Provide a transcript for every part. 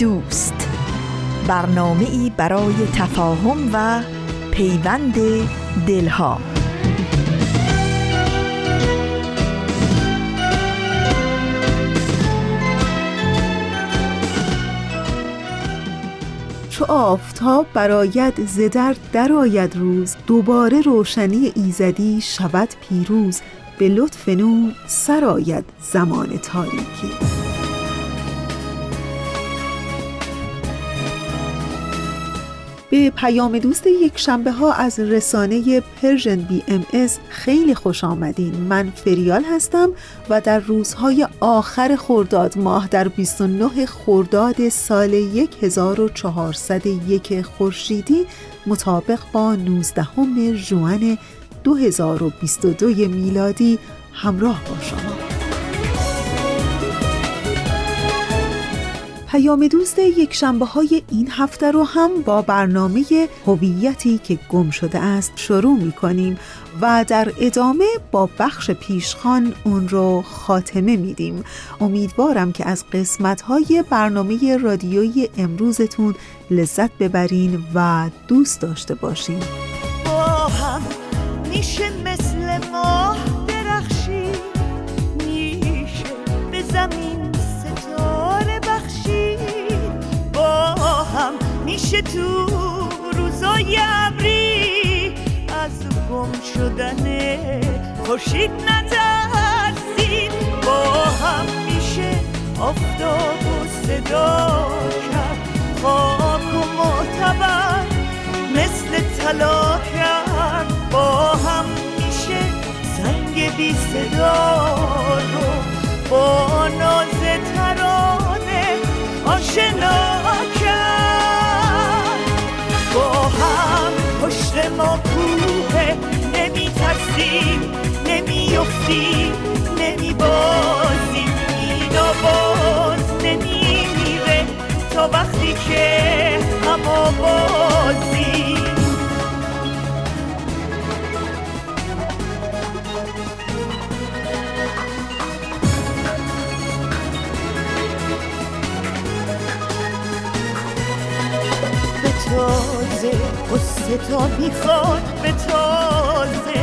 دوست. برنامه ای برای تفاهم و پیوند دلها. چو آفتاب براید زدر درآید روز دوباره روشنی ایزدی شود پیروز به لطف نور سرآید زمان تاریکی. به پیام دوست یک شنبه ها از رسانه Persian BMS خیلی خوش آمدین. من فریال هستم و در روزهای آخر خرداد ماه در 29 خرداد سال 1401 خورشیدی مطابق با 19 ژوئن 2022 میلادی همراه با شما. پیام دوست یک شنبه های این هفته رو هم با برنامه هویتی که گم شده است شروع می کنیم و در ادامه با بخش پیشخان اون رو خاتمه میدیم. امیدوارم که از قسمت های برنامه رادیویی امروزتون لذت ببرین و دوست داشته باشین. با هم میشه مثل ماه میشه تو روزای ابری. از گم شدن خوشید نترسید. با هم میشه آفتاب و صدا کرد. خاک و معتبر مثل طلا کرد. با هم میشه سنگ بی صدا رو با ناز ترانه آشنا پشت ما کوه نمی ترسیم نمی افتیم نمی بازیم این باز نمی میره تا وقتی قصه تا می‌خواد به تازه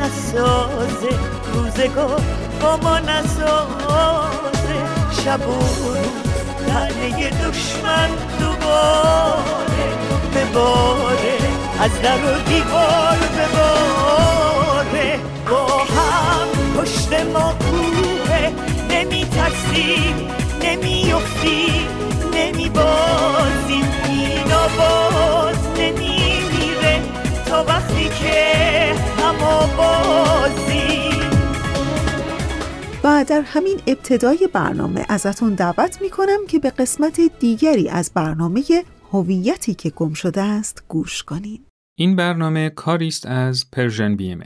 نسازه. روزگار با ما نسازه. شب و روز دشمن دوباره بباره از در و دیوار بباره با هم پشت ما کوه. نمی ترسیم نمی افتیم نمی بازیم تا وقتی که اما بازی. و در همین ابتدای برنامه ازتون دعوت می‌کنم که به قسمت دیگری از برنامه هویتی که گم شده است گوش کنین. این برنامه کاری است از Persian BMS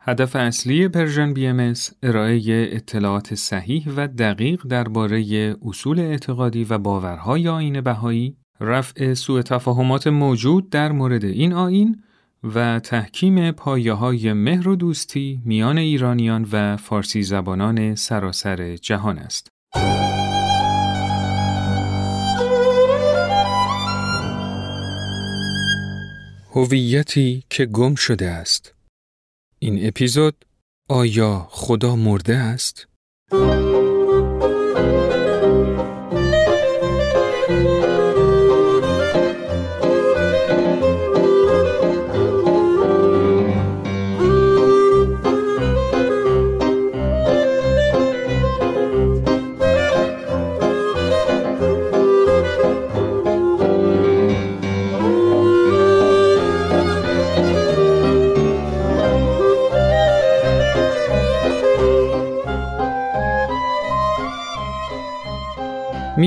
هدف اصلی پرژن بی ام ارائه اطلاعات صحیح و دقیق درباره اصول اعتقادی و باورهای آیین بهایی رفع سوء تفاهمات موجود در مورد این آیین و تحکیم پایه های مهر و دوستی میان ایرانیان و فارسی زبانان سراسر جهان است. هویتی که گم شده است. این اپیزود آیا خدا مرده است؟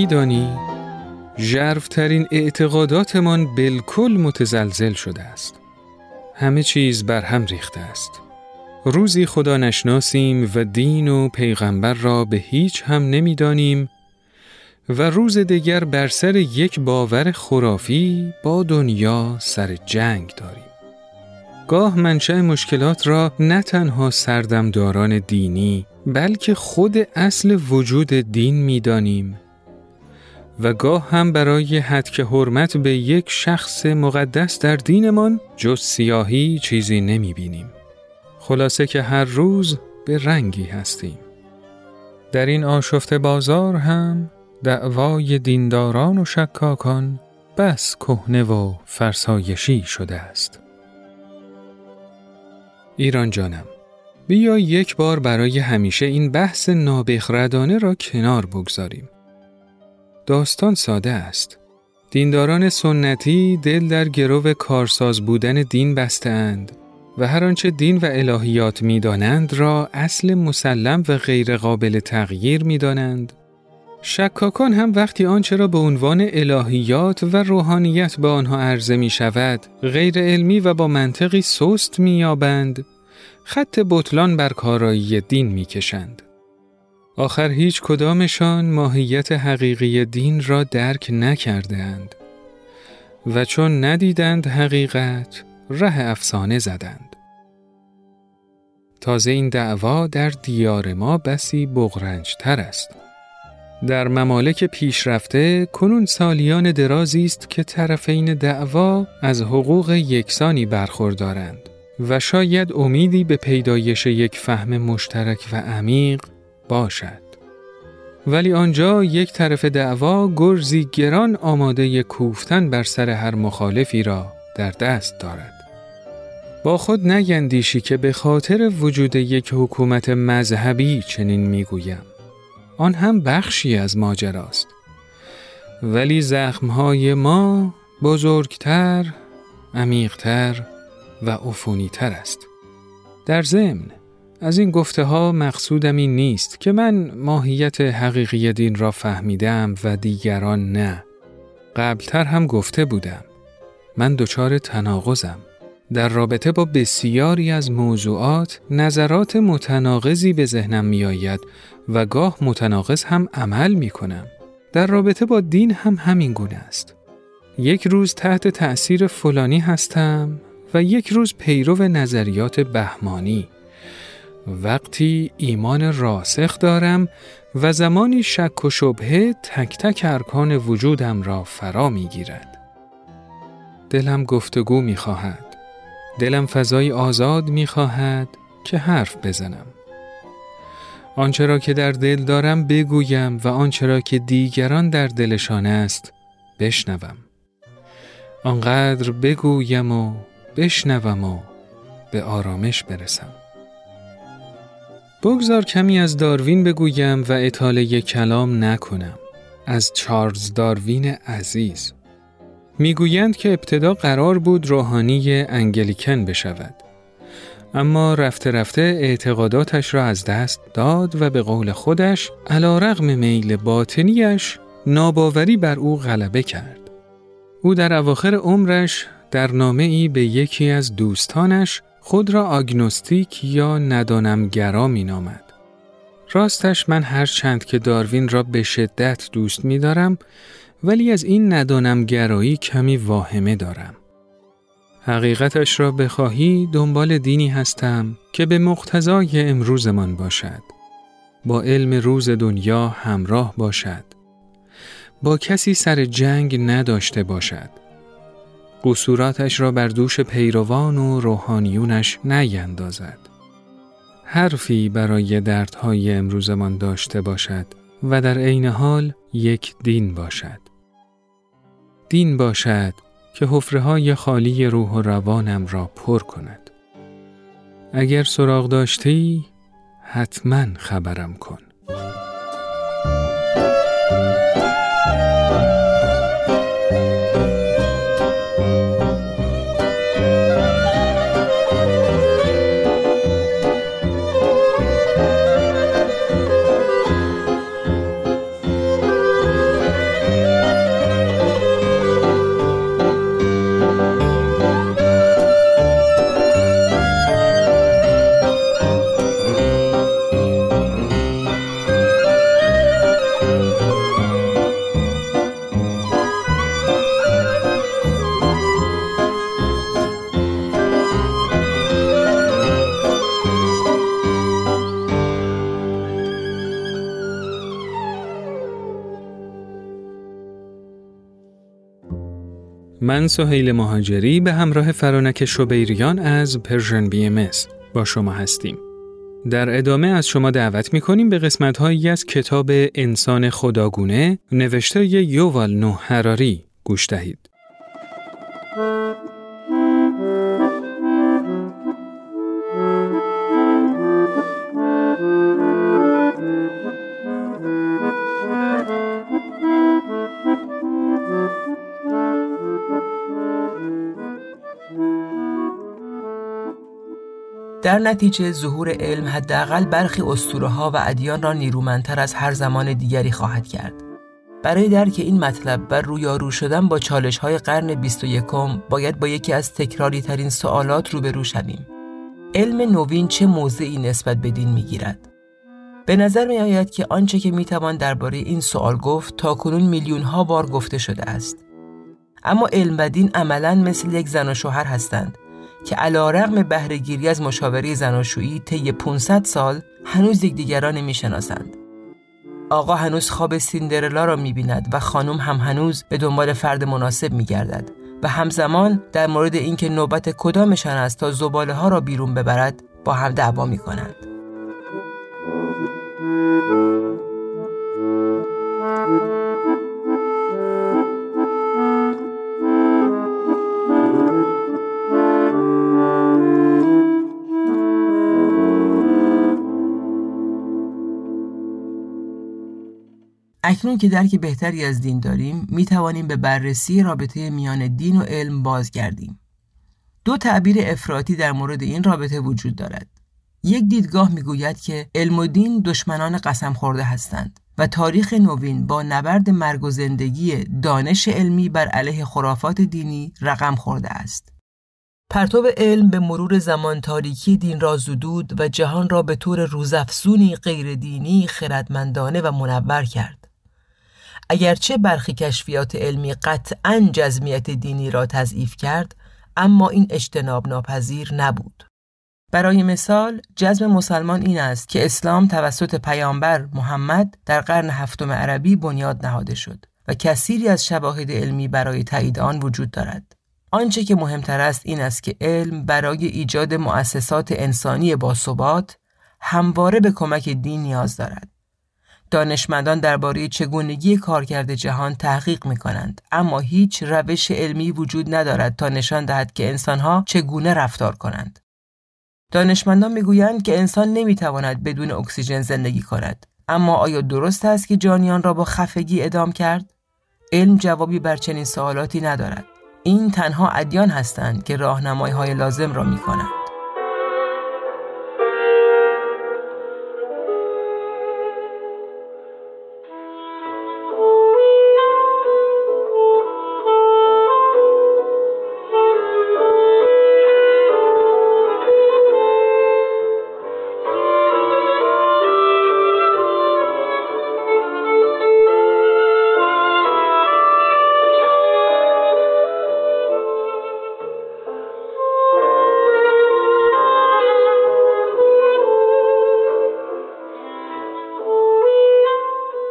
میدانی؟ ژرفترین اعتقاداتمان بالکل متزلزل شده است. همه چیز بر هم ریخته است. روزی خدا نشناسیم و دین و پیغمبر را به هیچ هم نمی‌دانیم و روز دیگر بر سر یک باور خرافی با دنیا سر جنگ داریم. گاه منشأ مشکلات را نه تنها سردمداران دینی بلکه خود اصل وجود دین می‌دانیم. و گاه هم برای حد که حرمت به یک شخص مقدس در دینمان جز سیاهی چیزی نمی بینیم. خلاصه که هر روز به رنگی هستیم. در این آشفت بازار هم دعوای دینداران و شکاکان بس کهنه و فرسایشی شده است. ایران جانم بیا یک بار برای همیشه این بحث نابخردانه را کنار بگذاریم. داستان ساده است. دینداران سنتی دل در گرو کارساز بودن دین بستند و هر آنچه دین و الهیات می‌دانند را اصل مسلم و غیر قابل تغییر می‌دانند. شکاکان هم وقتی آنچه را به عنوان الهیات و روحانیت به آنها عرضه می شود غیر علمی و با منطقی سست می یابند خط بطلان بر کارایی دین می کشند. آخر هیچ کدامشان ماهیت حقیقی دین را درک نکرده اند و چون ندیدند حقیقت ره افسانه زدند. تازه این دعوا در دیار ما بسی بغرنج تر است. در ممالک پیشرفته کنون سالیان درازی است که طرفین دعوا از حقوق یکسانی برخوردارند و شاید امیدی به پیدایش یک فهم مشترک و عمیق باشد. ولی آنجا یک طرف دعوا گرزی گران آماده کوفتن بر سر هر مخالفی را در دست دارد. با خود نگندیشی که به خاطر وجود یک حکومت مذهبی چنین می‌گویم. آن هم بخشی از ماجراست. ولی زخمهای ما بزرگتر، عمیقتر و عفونیتر است. در ضمن از این گفته ها مقصودم این نیست که من ماهیت حقیقی دین را فهمیدم و دیگران نه. قبلتر هم گفته بودم. من دچار تناقضم. در رابطه با بسیاری از موضوعات نظرات متناقضی به ذهنم می آید و گاه متناقض هم عمل می کنم. در رابطه با دین هم همین گونه است. یک روز تحت تأثیر فلانی هستم و یک روز پیرو نظریات بهمانی. وقتی ایمان راسخ دارم و زمانی شک و شبهه تک تک ارکان وجودم را فرا می گیرد. دلم گفتگو می خواهد. دلم فضای آزاد می خواهد که حرف بزنم. آنچه را که در دل دارم بگویم و آنچه را که دیگران در دلشان است بشنوم. آنقدر بگویم و بشنوم و به آرامش برسم. بگذار کمی از داروین بگویم و اطاله کلام نکنم. از چارلز داروین عزیز. می‌گویند که ابتدا قرار بود روحانی انگلیکن بشود. اما رفته رفته اعتقاداتش را از دست داد و به قول خودش علا رغم میل باطنیش ناباوری بر او غلبه کرد. او در اواخر عمرش در نامه ای به یکی از دوستانش خود را آگنوستیک یا ندانمگرا می نامد. راستش من هر چند که داروین را به شدت دوست می دارم ولی از این ندانمگرایی کمی واهمه دارم. حقیقتش را بخواهی دنبال دینی هستم که به مقتضای امروزمان باشد. با علم روز دنیا همراه باشد. با کسی سر جنگ نداشته باشد. قصوراتش را بر دوش پیروان و روحانیونش نیندازد. حرفی برای دردهای امروزمان داشته باشد و در عین حال یک دین باشد. دین باشد که حفره های خالی روح و روانم را پر کند. اگر سراغ داشتی حتما خبرم کن. من سهیل مهاجری به همراه فرانک شبیریان از Persian BMS با شما هستیم. در ادامه از شما دعوت می کنیم به قسمت هایی از کتاب انسان خداگونه نوشته یووال نوح هراری گوش دهید. در نتیجه ظهور علم حداقل برخی اسطوره ها و ادیان را نیرومندتر از هر زمان دیگری خواهد کرد. برای درک این مطلب و رویارو شدن با چالش های قرن 21 باید با یکی از تکراری ترین سوالات روبرو شویم. علم نوین چه موضعی نسبت به دین می‌گیرد؟ به نظر می آید که آنچه که می توان درباره این سوال گفت تا کنون میلیون ها بار گفته شده است. اما علم و دین عملا مثل یک زن و شوهر هستند که علا رغم بهرهگیری از مشاوره زناشویی طی 500 سال هنوز یکدیگر را نمی‌شناسند. آقا هنوز خواب سیندرلا را می‌بیند و خانم هم هنوز به دنبال فرد مناسب میگردد و همزمان در مورد اینکه نوبت کدامشان است تا زباله ها را بیرون ببرد با هم دعوا می‌کنند. اکنون که درک بهتری از دین داریم می توانیم به بررسی رابطه میان دین و علم بازگردیم. دو تعبیر افراطی در مورد این رابطه وجود دارد. یک دیدگاه می‌گوید که علم و دین دشمنان قسم خورده هستند و تاریخ نوین با نبرد مرگ و زندگی دانش علمی بر علیه خرافات دینی رقم خورده است. پرتو علم به مرور زمان تاریکی دین را زدود و جهان را به طور روزافزونی غیر دینی خردمندانه و منور کرد. اگرچه برخی کشفیات علمی قطعا جزمیت دینی را تضعیف کرد اما این اجتناب ناپذیر نبود. برای مثال جزم مسلمان این است که اسلام توسط پیامبر محمد در قرن هفتم عربی بنیاد نهاده شد و کثیری از شواهد علمی برای تایید آن وجود دارد. آنچه که مهمتر است این است که علم برای ایجاد مؤسسات انسانی باثبات همواره به کمک دین نیاز دارد. دانشمندان درباره چگونگی کارکرد جهان تحقیق می کنند اما هیچ روش علمی وجود ندارد تا نشان دهد که انسانها چگونه رفتار کنند. دانشمندان می‌گویند که انسان نمی‌تواند بدون اکسیژن زندگی کند. اما آیا درست است که جانیان را با خفگی ادام کرد؟ علم جوابی بر چنین سوالاتی ندارد. این تنها ادیان هستند که راهنمایی های لازم را می کنند.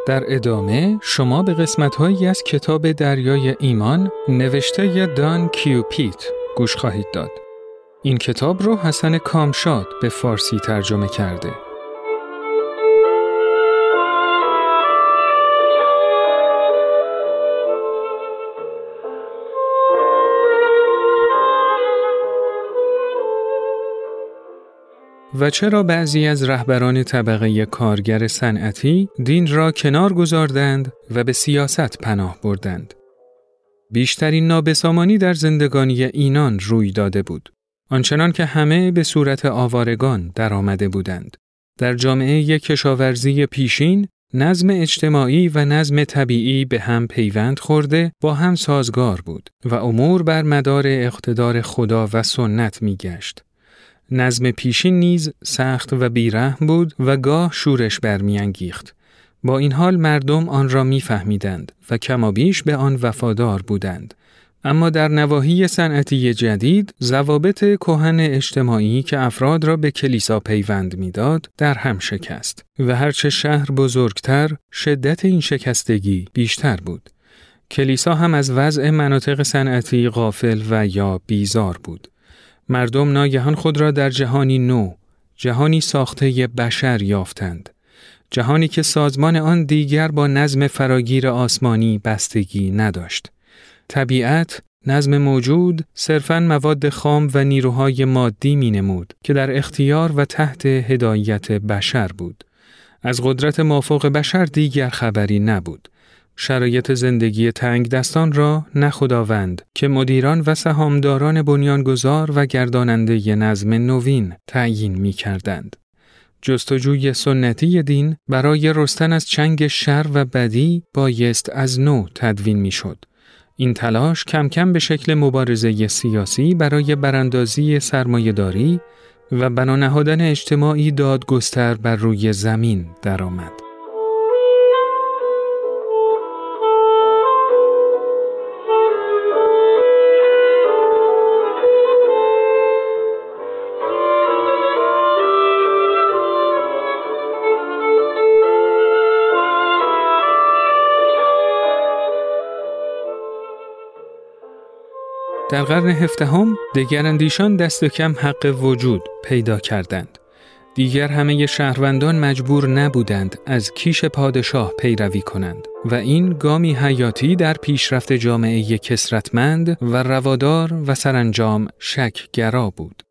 در ادامه شما به قسمت هایی از کتاب دریای ایمان نوشته دان کیوپیت گوش خواهید داد. این کتاب رو حسن کامشاد به فارسی ترجمه کرده. و چرا بعضی از رهبران طبقه کارگر صنعتی دین را کنار گذاردند و به سیاست پناه بردند. بیشترین نابسامانی در زندگانی اینان روی داده بود. آنچنان که همه به صورت آوارگان در آمده بودند. در جامعه کشاورزی پیشین، نظم اجتماعی و نظم طبیعی به هم پیوند خورده با هم سازگار بود و امور بر مدار اقتدار خدا و سنت می گشت. نظم پیشین نیز سخت و بیرحم بود و گاه شورش برمیانگیخت. با این حال مردم آن را میفهمیدند و کمابیش به آن وفادار بودند. اما در نواحی صنعتی جدید ضوابط کهن اجتماعی که افراد را به کلیسا پیوند می‌داد در هم شکست و هرچه شهر بزرگتر شدت این شکستگی بیشتر بود کلیسا هم از وضع مناطق صنعتی غافل و یا بیزار بود. مردم ناگهان خود را در جهانی نو، جهانی ساخته بشر یافتند. جهانی که سازمان آن دیگر با نظم فراگیر آسمانی بستگی نداشت. طبیعت نظم موجود صرفاً مواد خام و نیروهای مادی می نمود که در اختیار و تحت هدایت بشر بود. از قدرت مافوق بشر دیگر خبری نبود. شرایط زندگی تنگ دستان را نه خداوند که مدیران و سهامداران بنیانگذار و گرداننده نظم نوین تعیین می کردند. جستجوی سنتی دین برای رستن از چنگ شر و بدی بایست از نو تدوین می شد. این تلاش کم کم به شکل مبارزه سیاسی برای براندازی سرمایهداری و بنا نهادن اجتماعی دادگستر بر روی زمین درآمد. در قرن هفدهم دگراندیشان دست کم حق وجود پیدا کردند. دیگر همه شهروندان مجبور نبودند از کیش پادشاه پیروی کنند و این گامی حیاتی در پیشرفت جامعه کسرتمند و روادار و سرانجام شکگرا بود.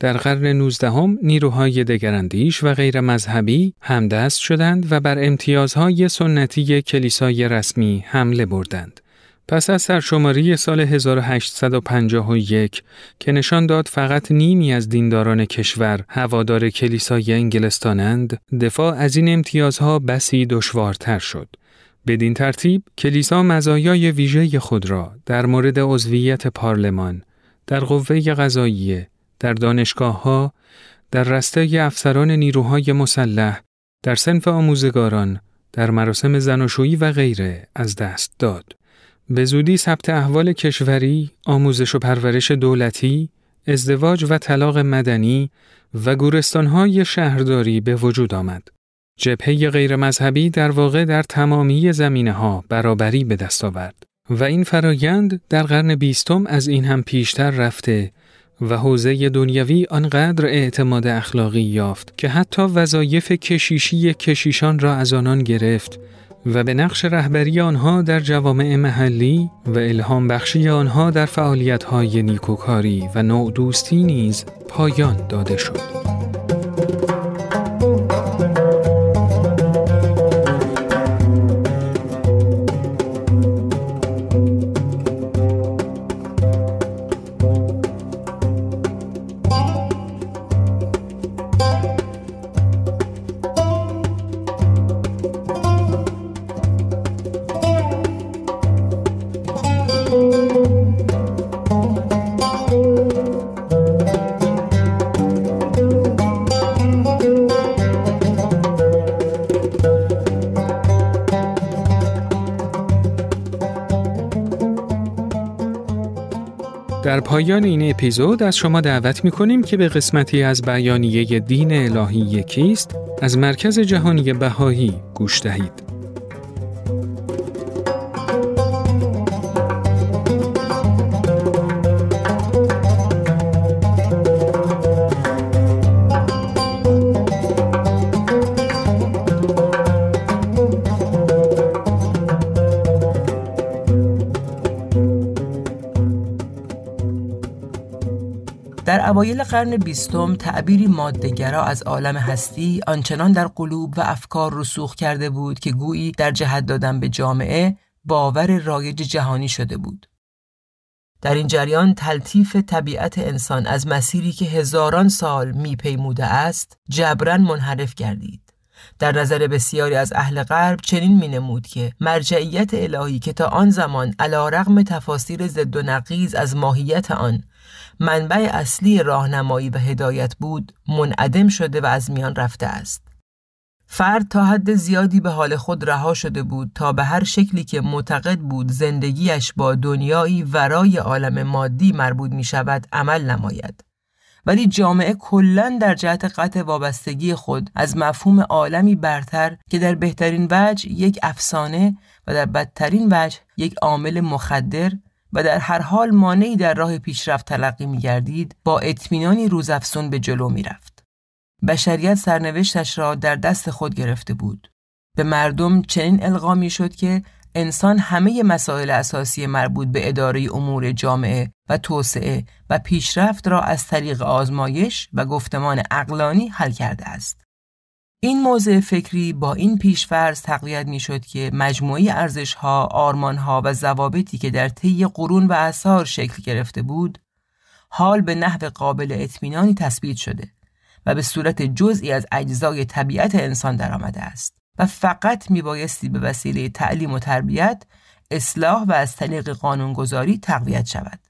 در قرن نوزدهم نیروهای دگراندیش و غیر مذهبی همدست شدند و بر امتیازهای سنتی کلیسای رسمی حمله بردند. پس از سرشماری سال 1851 که نشان داد فقط نیمی از دینداران کشور هوادار کلیسای انگلستانند، دفاع از این امتیازها بسی دشوارتر شد. بدین ترتیب کلیسا مزایای ویژه خود را در مورد عضویت پارلمان، در قوه قضاییه، در دانشگاه ها، در رسته افسران نیروهای مسلح، در سنف آموزگاران، در مراسم زناشویی و غیره از دست داد. به زودی ثبت احوال کشوری، آموزش و پرورش دولتی، ازدواج و طلاق مدنی و گورستانهای شهرداری به وجود آمد. جبهه غیر مذهبی در واقع در تمامی زمینه ها برابری به دست آورد و این فرایند در قرن بیستم از این هم پیشتر رفته و حوزه دنیوی آنقدر اعتماد اخلاقی یافت که حتی وظایف کشیشی کشیشان را از آنان گرفت و به نقش رهبری آنها در جوامع محلی و الهام بخشی آنها در فعالیت‌های نیکوکاری و نوع دوستی نیز پایان داده شد. پایان این اپیزود از شما دعوت می کنیم که به قسمتی از بیانیه دین الهی یکیست از مرکز جهانی بهایی گوش دهید. اوایل قرن بیستم تعبیری مادهگرا از عالم هستی آنچنان در قلوب و افکار رسوخ کرده بود که گویی در جهت دادن به جامعه باور رایج جهانی شده بود. در این جریان تلطیف طبیعت انسان از مسیری که هزاران سال میپیموده است جبران منحرف گردید. در نظر بسیاری از اهل غرب چنین می نمود که مرجعیت الهی که تا آن زمان علا رغم تفاسیر زد و نقیز از ماهیت آن منبع اصلی راهنمایی و هدایت بود منعدم شده و از میان رفته است. فرد تا حد زیادی به حال خود رها شده بود تا به هر شکلی که معتقد بود زندگیش با دنیایی ورای عالم مادی مربوط می شود عمل نماید. ولی جامعه کلا در جهت قطع وابستگی خود از مفهوم عالمی برتر که در بهترین وجه یک افسانه و در بدترین وجه یک عامل مخدر و در هر حال مانعی در راه پیشرفت تلقی می گردید با اطمینانی روزافزون به جلو می رفت. بشریت سرنوشتش را در دست خود گرفته بود. به مردم چنین القا می شد که انسان همه مسائل اساسی مربوط به اداره امور جامعه و توسعه و پیشرفت را از طریق آزمایش و گفتمان اقلانی حل کرده است. این موضع فکری با این پیشفرض تقویت می شد که مجموعی ارزشها، آرمانها و ضوابطی که در طی قرون و اثار شکل گرفته بود، حال به نحو قابل اطمینانی تثبیت شده و به صورت جزئی از اجزای طبیعت انسان درآمده است و فقط می بایستی به وسیله تعلیم و تربیت اصلاح و از طریق قانونگذاری تقویت شود.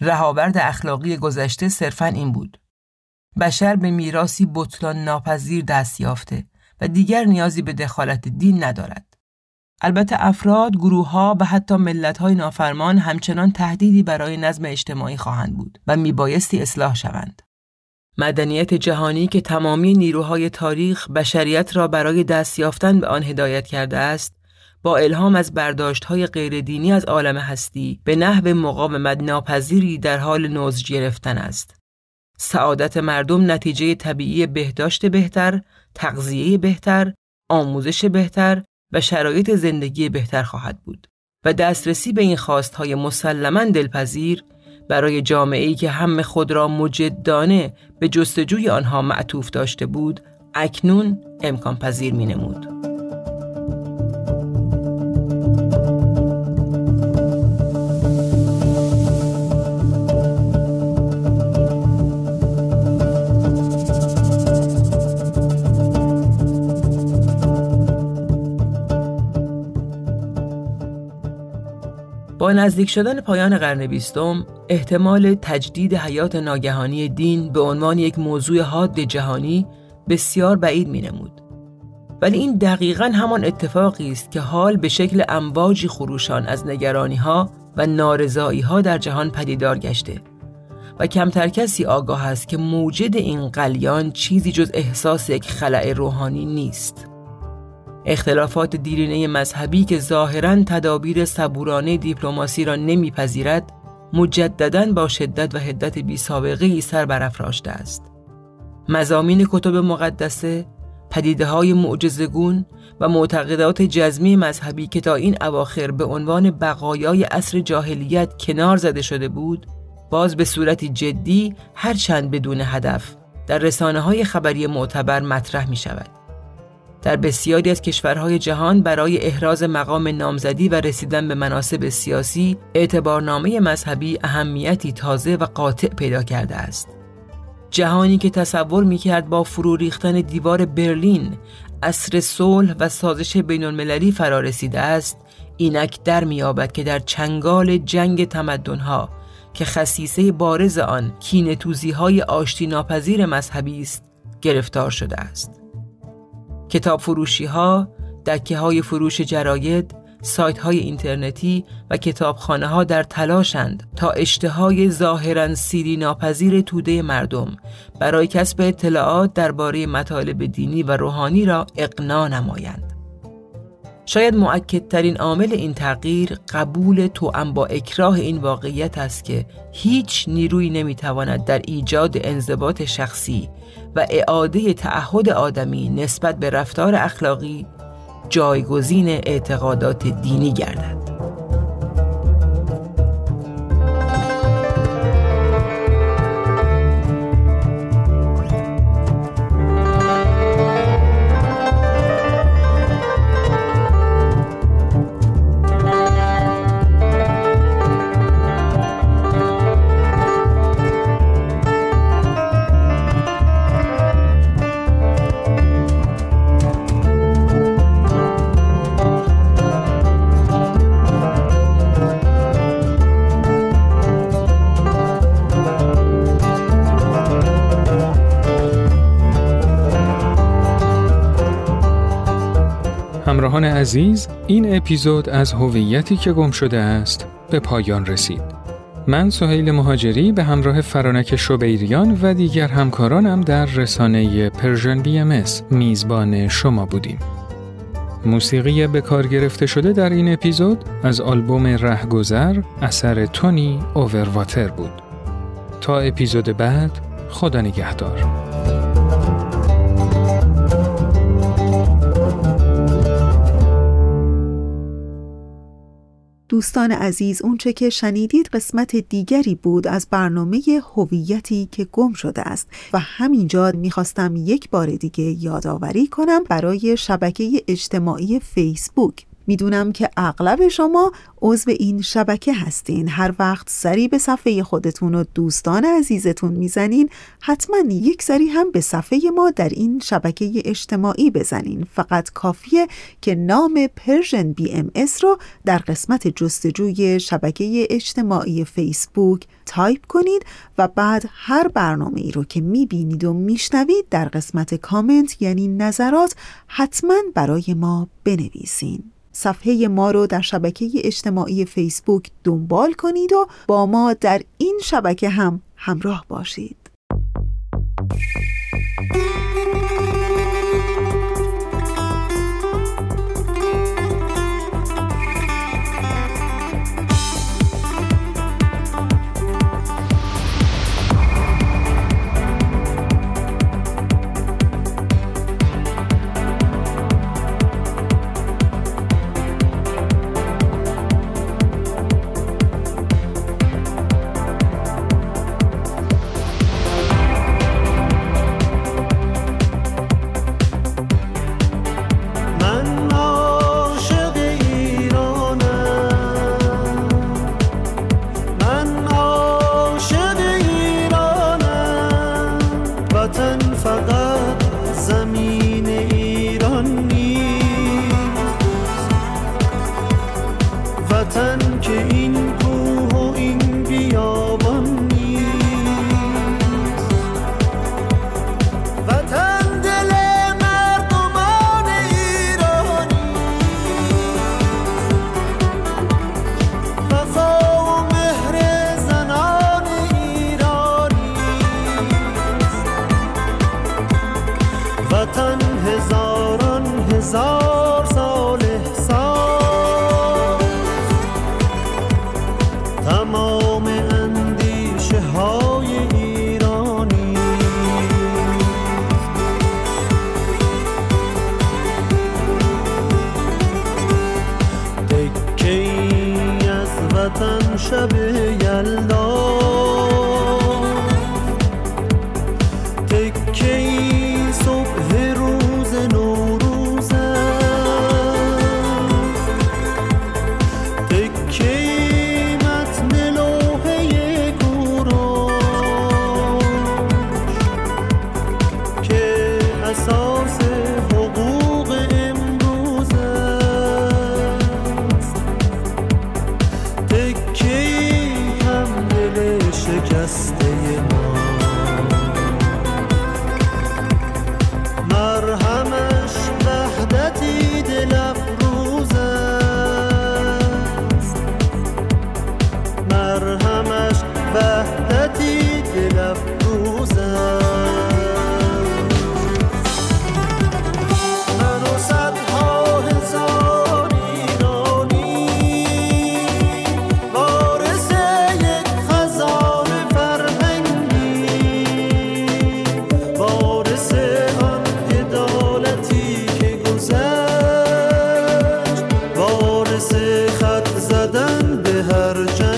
رهاورد اخلاقی گذشته صرفا این بود بشر به میراسی بطلان ناپذیر دست یافته و دیگر نیازی به دخالت دین ندارد. البته افراد، گروه ها و حتی ملت های نافرمان همچنان تهدیدی برای نظم اجتماعی خواهند بود و میبایستی اصلاح شوند. مدنیت جهانی که تمامی نیروهای تاریخ بشریت را برای دست یافتن به آن هدایت کرده است، با الهام از برداشت های غیر دینی از عالم هستی به نحو مقاومت ناپذیری در حال نوز گرفتن است. سعادت مردم نتیجه طبیعی بهداشت بهتر، تغذیه بهتر، آموزش بهتر و شرایط زندگی بهتر خواهد بود و دسترسی به این خواستهای مسلما دلپذیر برای جامعه‌ای که هم خود را مجدانه به جستجوی آنها معطوف داشته بود اکنون امکان پذیر می نمود. با نزدیک شدن پایان قرن بیستم احتمال تجدید حیات ناگهانی دین به عنوان یک موضوع حاد جهانی بسیار بعید می نمود. ولی این دقیقا همان اتفاقی است که حال به شکل امواجی خروشان از نگرانی ها و نارضایی ها در جهان پدیدار گشته و کمتر کسی آگاه است که موجد این قلیان چیزی جز احساس یک خلع روحانی نیست. اختلافات دیرینه مذهبی که ظاهرا تدابیر صبورانه دیپلماسی را نمیپذیرد مجددا با شدت و حدت بی سابقه ای سر برافراشته است مزامین کتب مقدسه پدیده های معجزگون و معتقدات جزمی مذهبی که تا این اواخر به عنوان بقایای عصر جاهلیت کنار زده شده بود باز به صورتی جدی هرچند بدون هدف در رسانه های خبری معتبر مطرح می شود. در بسیاری از کشورهای جهان برای احراز مقام نامزدی و رسیدن به مناسب سیاسی اعتبارنامه مذهبی اهمیتی تازه و قاطع پیدا کرده است. جهانی که تصور می‌کرد با فرو ریختن دیوار برلین اصر صلح و سازش بین المللی فرا رسیده است اینک در میابد که در چنگال جنگ تمدنها که خصیصه بارز آن کینتوزی های آشتی ناپذیر مذهبی است گرفتار شده است. کتاب فروشی ها، دکه های فروش جراید، سایت های اینترنتی و کتابخانه ها در تلاشند تا اشتهای ظاهرا سیری ناپذیر توده مردم برای کسب اطلاعات درباره مطالب دینی و روحانی را اقنا نمایند. شاید معکدترین عامل این تغییر قبول توأم با اکراه این واقعیت است که هیچ نیروی نمی‌تواند در ایجاد انضباط شخصی و اعاده تعهد آدمی نسبت به رفتار اخلاقی جایگزین اعتقادات دینی گردد. عزیز این اپیزود از هویتی که گم شده است به پایان رسید من سهیل مهاجری به همراه فرانک شبیریان و دیگر همکارانم در رسانه Persian BMS میزبان شما بودیم. موسیقی به کار گرفته شده در این اپیزود از آلبوم رهگذر اثر Tony Overwater بود. تا اپیزود بعد خدا نگهدار. دوستان عزیز اونچه که شنیدید قسمت دیگری بود از برنامه هویتی که گم شده است. و همینجا می‌خواستم یک بار دیگه یادآوری کنم برای شبکه اجتماعی فیسبوک می‌دونم که اغلب شما عضو این شبکه هستین. هر وقت سری به صفحه خودتون و دوستان عزیزتون می‌زنین حتما یک سری هم به صفحه ما در این شبکه اجتماعی بزنین. فقط کافیه که نام Persian BMS رو در قسمت جستجوی شبکه اجتماعی فیسبوک تایپ کنید و بعد هر برنامه ای رو که می‌بینید و میشنوید در قسمت کامنت یعنی نظرات حتما برای ما بنویسین. صفحه ما رو در شبکه اجتماعی فیسبوک دنبال کنید و با ما در این شبکه هم همراه باشید. شب یلدا. خط زدن به هر جمع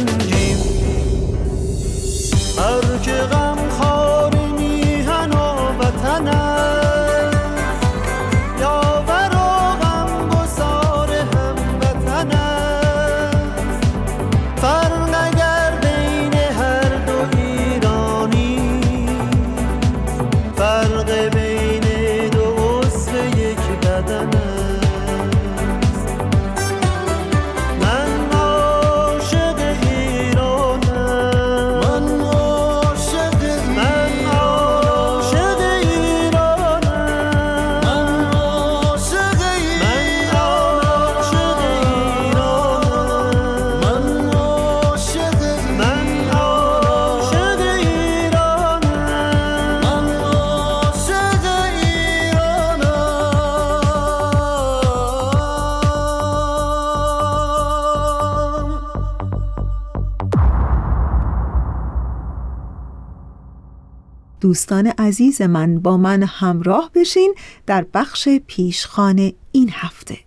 دوستان عزیز من با من همراه بشین در بخش پیشخان این هفته.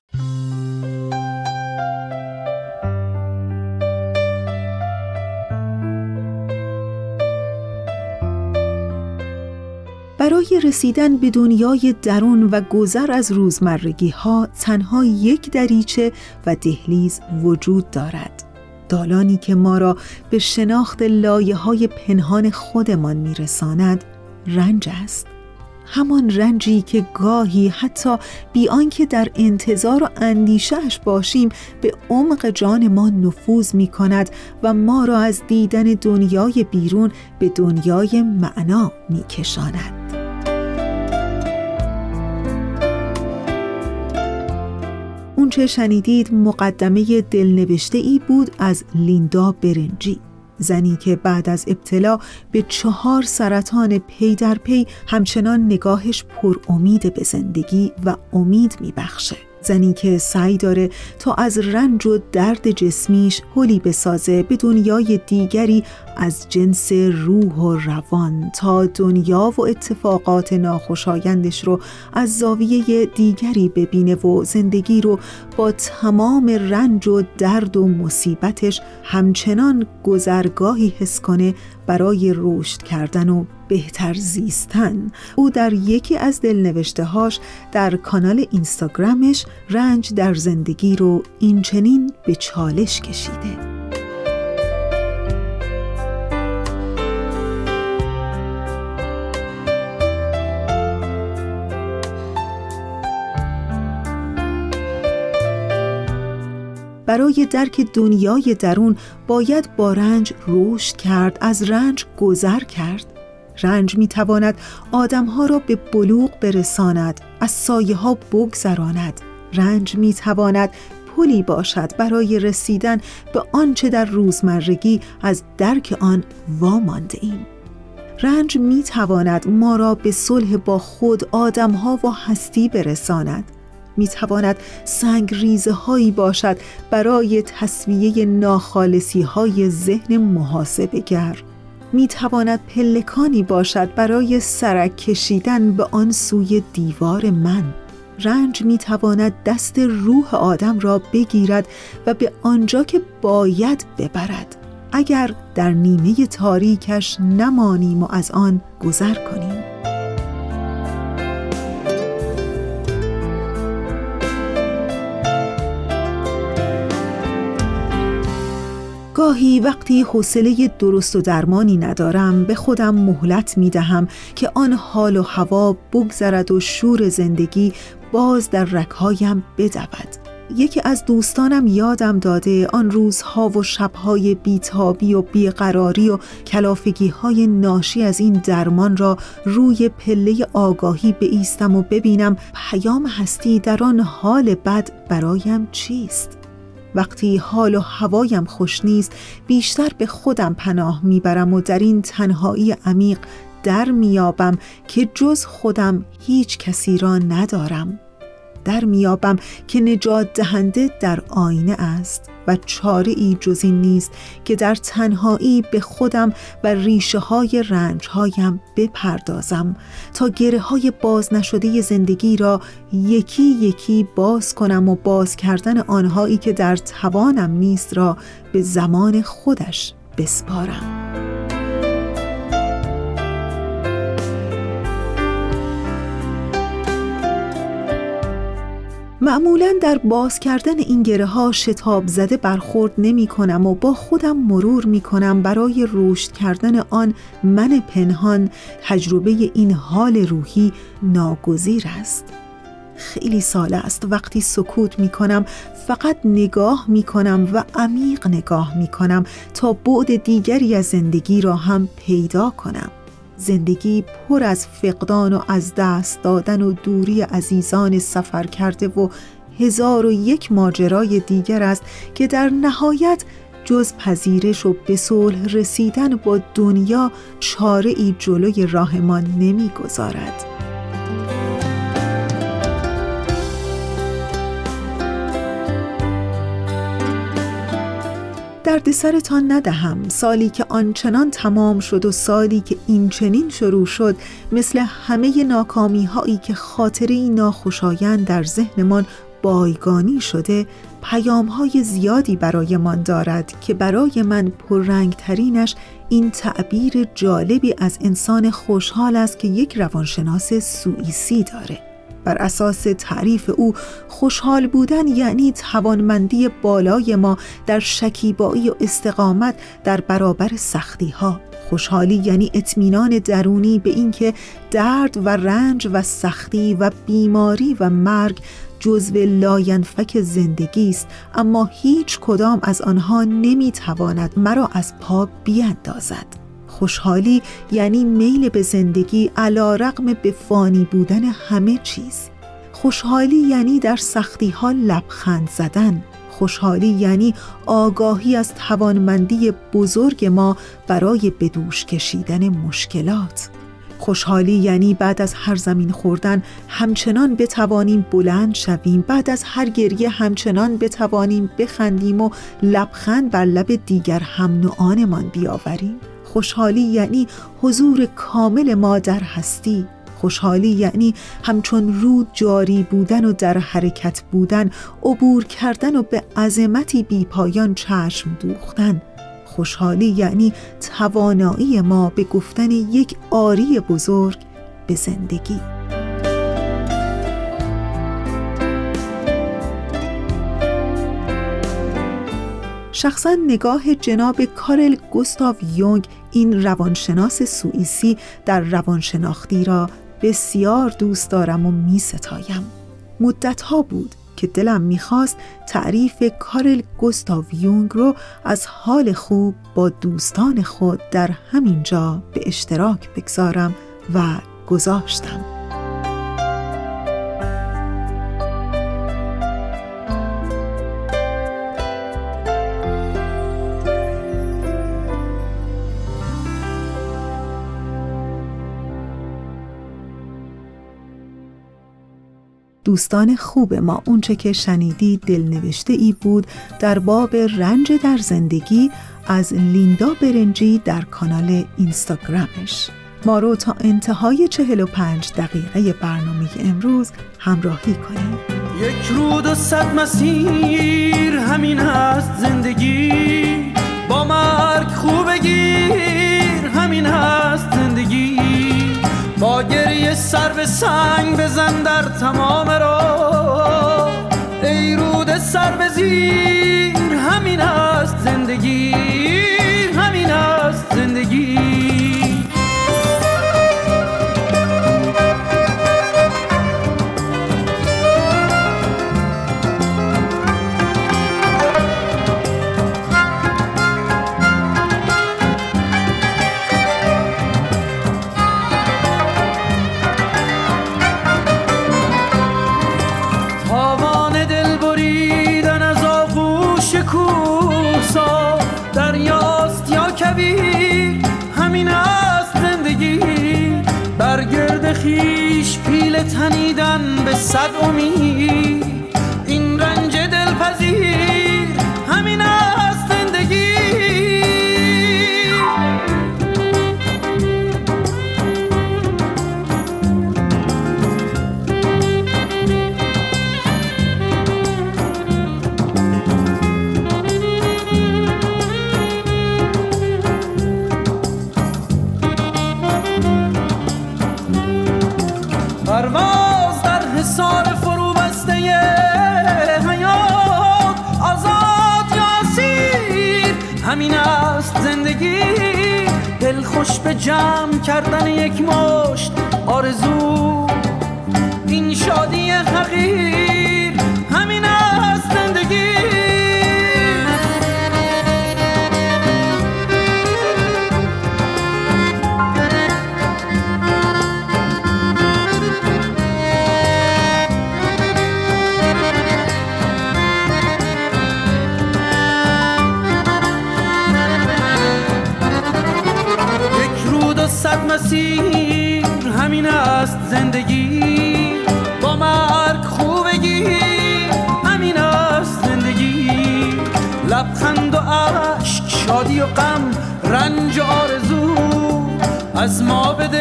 برای رسیدن به دنیای درون و گذر از روزمرگی ها تنها یک دریچه و دهلیز وجود دارد. دالانی که ما را به شناخت لایه های پنهان خودمان میرساند رنج است همان رنجی که گاهی حتی بی آنکه در انتظار و اندیشهش باشیم به عمق جان ما نفوذ می کند و ما را از دیدن دنیای بیرون به دنیای معنا می کشاند. اونچه شنیدید مقدمه دلنوشته ای بود از لیندا برنجی زنی که بعد از ابتلا به چهار سرطان پی در پی همچنان نگاهش پر امید به زندگی و امید میبخشه. زنی که سعی داره تا از رنج و درد جسمیش پلی بسازه به دنیای دیگری از جنس روح و روان تا دنیا و اتفاقات ناخوشایندش رو از زاویه دیگری ببینه و زندگی رو با تمام رنج و درد و مصیبتش همچنان گذرگاهی حس کنه برای رشد کردن و بهتر زیستن. او در یکی از دلنوشته هاش در کانال اینستاگرامش رنج در زندگی رو این چنین به چالش کشیده. برای درک دنیای درون باید با رنج رشد کرد از رنج گذر کرد. رنج می تواند آدمها را به بلوغ برساند از سایه ها بگذراند. رنج می تواند پلی باشد برای رسیدن به آنچه در روزمرگی از درک آن وامانده ایم. رنج می تواند ما را به صلح با خود آدمها و هستی برساند. می تواند سنگ ریزه هایی باشد برای تصویه ناخالصی های ذهن محاسبه گر. می تواند پلکانی باشد برای سرک کشیدن به آن سوی دیوار من. رنج می تواند دست روح آدم را بگیرد و به آنجا که باید ببرد. اگر در نیمه تاریکش نمانیم و از آن گذر کنیم. گاهی وقتی حوصله درست و درمانی ندارم به خودم مهلت می دهم که آن حال و هوا بگذرد و شور زندگی باز در رکهایم بدود. یکی از دوستانم یادم داده آن روزها و شبهای بیتابی و بیقراری و کلافگی های ناشی از این درمان را روی پله آگاهی ایستم و ببینم پیام هستی در آن حال بد برایم چیست. وقتی حال و هوایم خوش نیست بیشتر به خودم پناه می‌برم و در این تنهایی عمیق در میابم که جز خودم هیچ کسی را ندارم. در میابم که نجات دهنده در آینه است و چاره ای جز این نیست که در تنهایی به خودم و ریشه های رنج هایم بپردازم تا گره های باز نشده زندگی را یکی یکی باز کنم و باز کردن آنهایی که در توانم نیست را به زمان خودش بسپارم. معمولا در باز کردن این گره ها شتاب زده برخورد نمی کنم و با خودم مرور می کنم برای رشد کردن آن من پنهان. تجربه این حال روحی ناگزیر است. خیلی سال است. وقتی سکوت می کنم فقط نگاه می کنم و عمیق نگاه می کنم تا بعد دیگری از زندگی را هم پیدا کنم. زندگی پر از فقدان و از دست دادن و دوری عزیزان سفر کرده و هزار و یک ماجرای دیگر است که در نهایت جز پذیرش و به صلح رسیدن با دنیا چاره ای جلوی راهمان نمی‌گذارد. دردسرتان ندهم. سالی که آنچنان تمام شد و سالی که این چنین شروع شد مثل همه ناکامی هایی که خاطری ناخوشایند در ذهنمان بایگانی شده پیام های زیادی برایمان دارد که برای من پررنگترینش این تعبیر جالبی از انسان خوشحال است که یک روانشناس سوئیسی داره. بر اساس تعریف او خوشحال بودن یعنی توانمندی بالای ما در شکیبایی و استقامت در برابر سختی ها خوشحالی یعنی اطمینان درونی به اینکه درد و رنج و سختی و بیماری و مرگ جزو لاینفک زندگی است اما هیچ کدام از آنها نمی‌تواند مرا از پا بیاندازد. خوشحالی یعنی میل به زندگی علا رقم به فانی بودن همه چیز. خوشحالی یعنی در سختی ها لبخند زدن. خوشحالی یعنی آگاهی از توانمندی بزرگ ما برای بدوش کشیدن مشکلات. خوشحالی یعنی بعد از هر زمین خوردن همچنان بتوانیم بلند شویم بعد از هر گریه همچنان بتوانیم بخندیم و لبخند بر لب دیگر هم نوعانمان بیاوریم. خوشحالی یعنی حضور کامل ما در هستی. خوشحالی یعنی همچون رود جاری بودن و در حرکت بودن عبور کردن و به عظمتی بیپایان چشم دوختن. خوشحالی یعنی توانایی ما به گفتن یک آری بزرگ به زندگی. شخصا نگاه جناب کارل گوستاو یونگ این روانشناس سوئیسی در روانشناختی را بسیار دوست دارم و می ستایم مدت ها بود که دلم می‌خواست تعریف کارل گوستاو یونگ رو از حال خوب با دوستان خود در همین جا به اشتراک بگذارم و گذاشتم. دوستان خوب ما. اونچه که شنیدی دلنوشته ای بود در باب رنج در زندگی از لیندا برنجی در کانال اینستاگرامش. ما رو تا انتهای 45 دقیقه برنامه امروز همراهی کنیم یک رود و صد مسیر همین هست زندگی. با مرگ خوب گیر همین هست با گریه سر به سنگ بزن در تمام را ای رود سر به زیر همین است زندگی. صد امید. این رنج دلپذیر جمع کردن یک مشت آرزو این شادی حقیر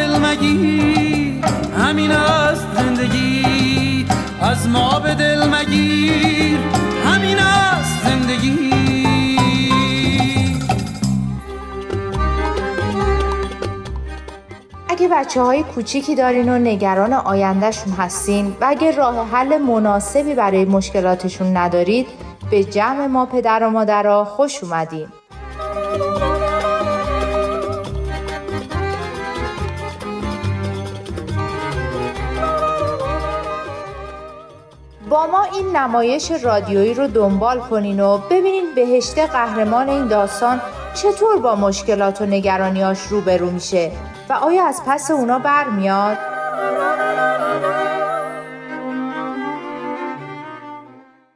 دل مگیر همین است زندگی. از ما به دل مگیر همین است زندگی. اگه بچه های کوچیکی دارین و نگران آیندهشون هستین و اگه راه حل مناسبی برای مشکلاتشون ندارید به جمع ما پدر و مادرها خوش اومدین. با ما این نمایش رادیویی رو دنبال کنین و ببینین بهشت قهرمان این داستان چطور با مشکلات و نگرانیاش روبرو میشه و آیا از پس اونا برمیاد؟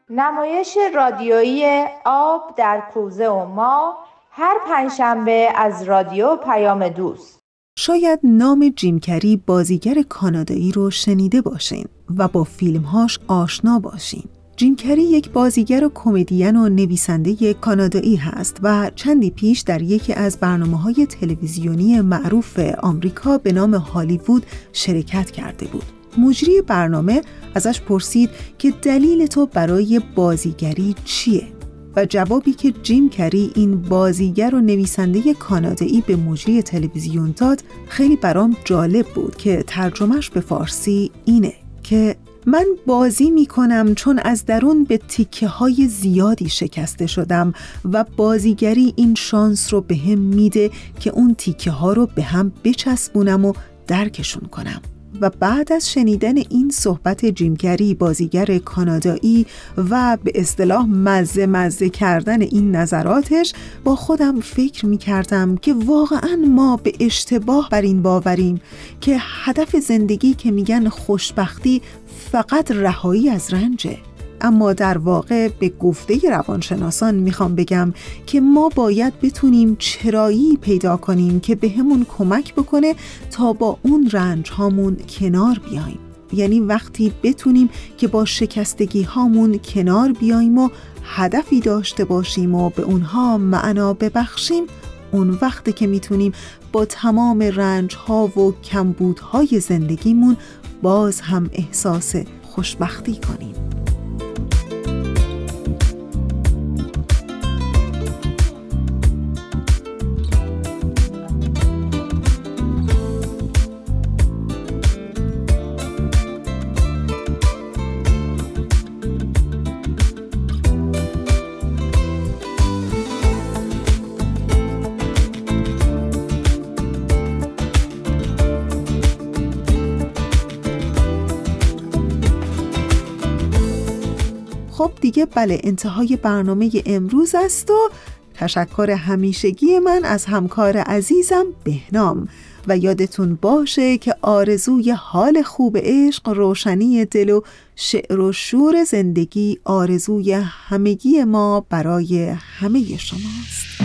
نمایش رادیویی آب در کوزه و ما هر پنجشنبه از رادیو پیام دوست شاید نام جیمکری بازیگر کانادایی رو شنیده باشین و با فیلمهاش آشنا باشین. جیم کری یک بازیگر و کمدین و نویسنده کانادایی هست و چندی پیش در یکی از برنامه های تلویزیونی معروف آمریکا به نام هالیوود شرکت کرده بود. مجری برنامه ازش پرسید که دلیل تو برای بازیگری چیه؟ و جوابی که جیم کری این بازیگر و نویسنده کانادایی به مجری تلویزیون داد خیلی برام جالب بود که ترجمهش به فارسی اینه که من بازی می کنم چون از درون به تیکه های زیادی شکسته شدم و بازیگری این شانس رو به هم میده که اون تیکه ها رو به هم بچسبونم و درکشون کنم. و بعد از شنیدن این صحبت جیمگری بازیگر کانادایی و به اصطلاح مزه مزه کردن این نظراتش با خودم فکر می کردم که واقعا ما به اشتباه بر این باوریم که هدف زندگی که میگن خوشبختی فقط رهایی از رنجه. اما در واقع به گفته روانشناسان می‌خوام بگم که ما باید بتونیم چرایی پیدا کنیم که به کمک بکنه تا با اون رنج هامون کنار بیایم. یعنی وقتی بتونیم که با شکستگی هامون کنار بیایم و هدفی داشته باشیم و به اونها معنا ببخشیم اون وقتی که می‌تونیم با تمام رنج ها و کمبودهای زندگیمون باز هم احساس خوشبختی کنیم. خب دیگه بله انتهای برنامه امروز است و تشکر همیشگی من از همکار عزیزم بهنام. و یادتون باشه که آرزوی حال خوب عشق روشنی دل و شعر و شور زندگی آرزوی همگی ما برای همه شماست